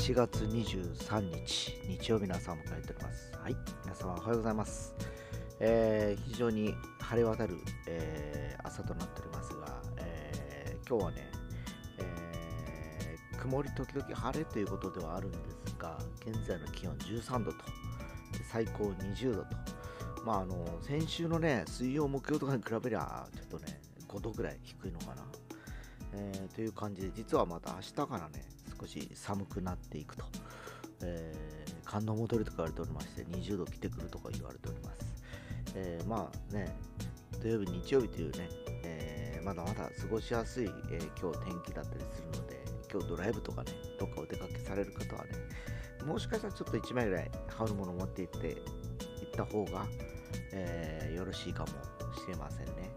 4月23日日曜日の朝を迎えております。はい、皆様おはようございます。えー非常に晴れ渡る、えー朝となっておりますが、えー今日はね、えー曇り時々晴れということではあるんですが、現在の気温13度と、最高20度と、まああの先週のね、水曜、木曜とかに比べりゃ、ちょっとね、5度ぐらい低いのかな。えーという感じで、実はまた明日からね、少し寒くなっていくと、えー寒の戻りとか言われておりまして、20度来てくるとか言われております。えーまあね、土曜日、日曜日というね、えーまだまだ過ごしやすい、えー今日天気だったりするので、今日ドライブとかね、どっかお出かけされる方はね、もしかしたらちょっと1枚ぐらい羽織るものを持って行って、行った方が、えーよろしいかもしれませんね。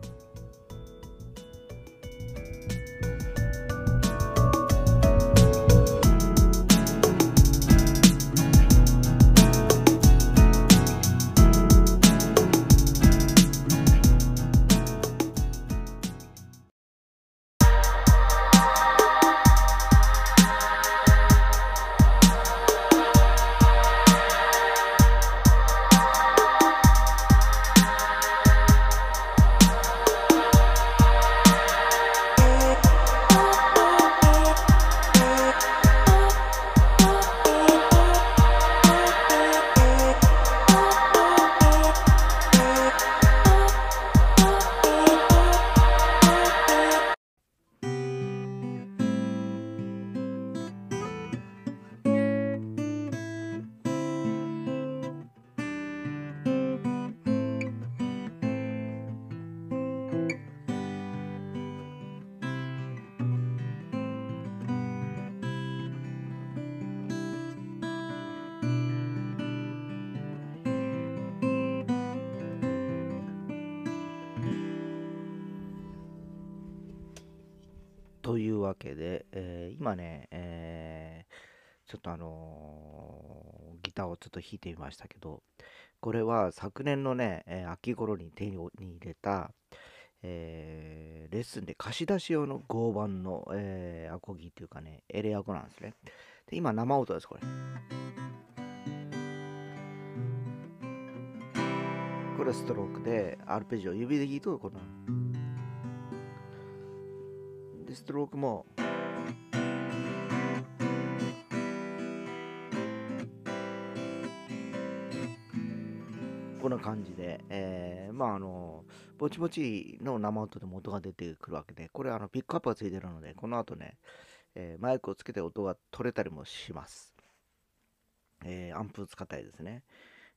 というわけで、えー今ね、えーちょっとあのーギターをちょっと弾いてみましたけど、これは昨年のね、えー秋頃に手に入れた、えーレッスンで貸し出し用の合板の、えーアコギっていうかね、エレアコなんですね。で今生音です、これ。これストロークで、アルペジオ指で弾いとこので、ストロークも、こんな感じで、えーまああの、ぼちぼちの生音でも音が出てくるわけで、これあのピックアップがついてるので、この後ね、えーマイクをつけて音が取れたりもします。えーアンプ使ったりですね。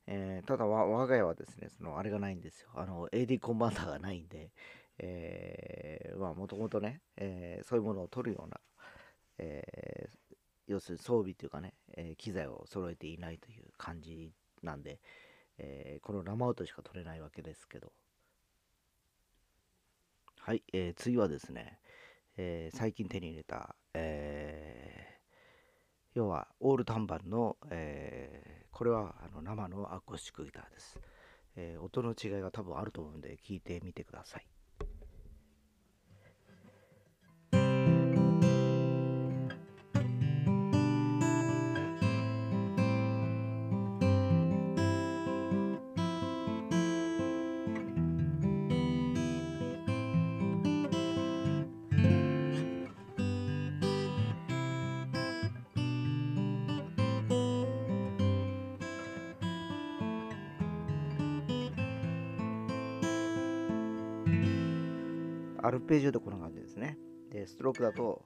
えーただわ、我が家はですね、そのあれがないんですよ。あの、AD コンバーターがないんで、えーまあ、もともとね、えーそういうものを取るような、えー要するに装備というかね、えー機材を揃えていないという感じなんで、えーこの生音しか取れないわけですけど。はい、えー次はですね、えー最近手に入れた、えー要はオール単板の、えーこれはあの生のアコースティックギターです、えー音の違いが多分あると思うんで聞いてみてください。アルペジオとこんな感じですね。で、ストロークだと、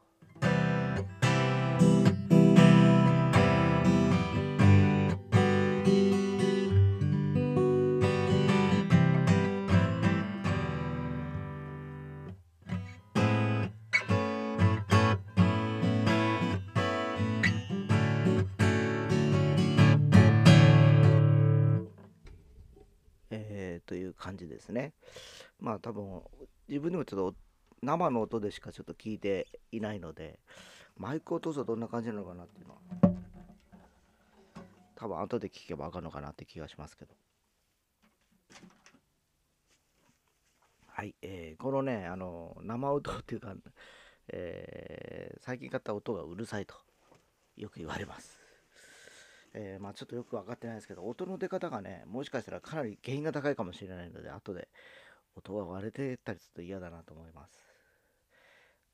えーという感じですね。まあ多分自分でもちょっと生の音でしかちょっと聞いていないのでマイクを通すとどんな感じなのかなっていうのは多分後で聞けば分かるのかなって気がしますけどはい、えーこのねあの生音っていうか、えー最近買った音がうるさいとよく言われます。えーまあ、ちょっとよく分かってないですけど、音の出方がね、もしかしたらかなり原因が高いかもしれないので、後で音が割れてったりすると嫌だなと思います。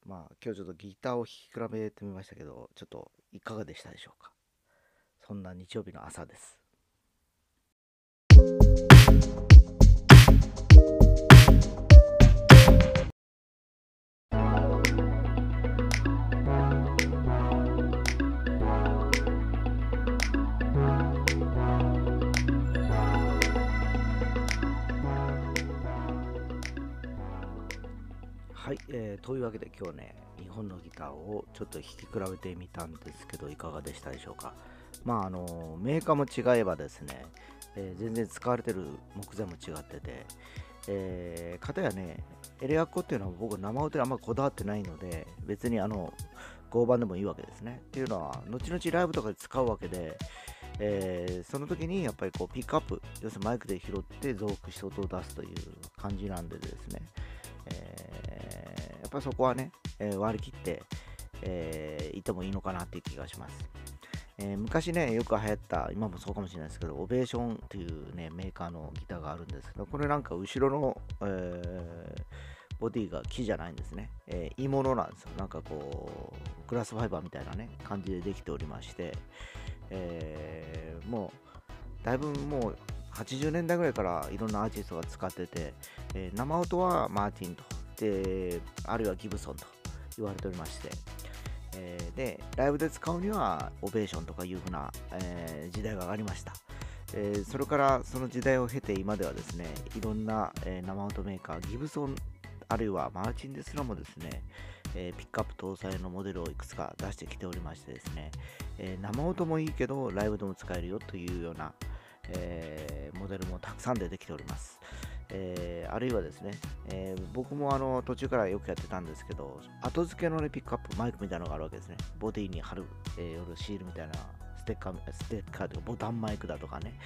まあ、今日ちょっとギターを弾き比べてみましたけど、ちょっといかがでしたでしょうか。そんな日曜日の朝です。はい、えーというわけで今日ね、日本のギターをちょっと弾き比べてみたんですけど、いかがでしたでしょうか？まあ、あのメーカーも違えばですね、えー全然使われてる木材も違ってて、えー、かたやね、エレアコっていうのは僕生音であんまこだわってないので、別にあの、合板でもいいわけですね。っていうのは、後々ライブとかで使うわけで、えーその時にやっぱりこうピックアップ、要するにマイクで拾って増幅して音を出すという感じなんでですね、やっぱりそこはね、えー割り切って、えーいてもいいのかなっていう気がします。えー昔ね、よく流行った、今もそうかもしれないですけど、オベーションっていうね、メーカーのギターがあるんですけど、これなんか後ろの、えーボディが木じゃないんですね。えーいいものなんですよ。なんかこう、グラスファイバーみたいなね、感じでできておりまして、えーもう、だいぶもう、80年代ぐらいからいろんなアーティストが使ってて、えー生音はマーティンと、あるいはギブソンと言われておりまして、えーで、ライブで使うにはオベーションとかいうふうな、えー時代がありました。えーそれからその時代を経て今ではですね、いろんな、えー生音メーカー、ギブソンあるいはマーチンですらもですね、えーピックアップ搭載のモデルをいくつか出してきておりましてですね、えー生音もいいけどライブでも使えるよというような、えーモデルもたくさん出てきております。えーあるいはですね、えー僕もあの途中からよくやってたんですけど、後付けの、ね、ピックアップマイクみたいなのがあるわけですね。ボディに貼る、えー、夜シールみたいなステッカー、ステッカーとかボタンマイクだとかね、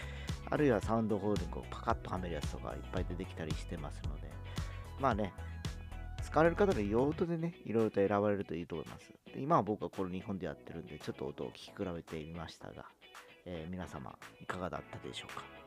あるいはサウンドホールにこうパカッとはめるやつとかいっぱい出てきたりしてますので、まあね、使われる方の用途でね、いろいろと選ばれるといいと思います。で今は僕はこれ日本でやってるんで、ちょっと音を聞き比べてみましたが、えー皆様いかがだったでしょうか？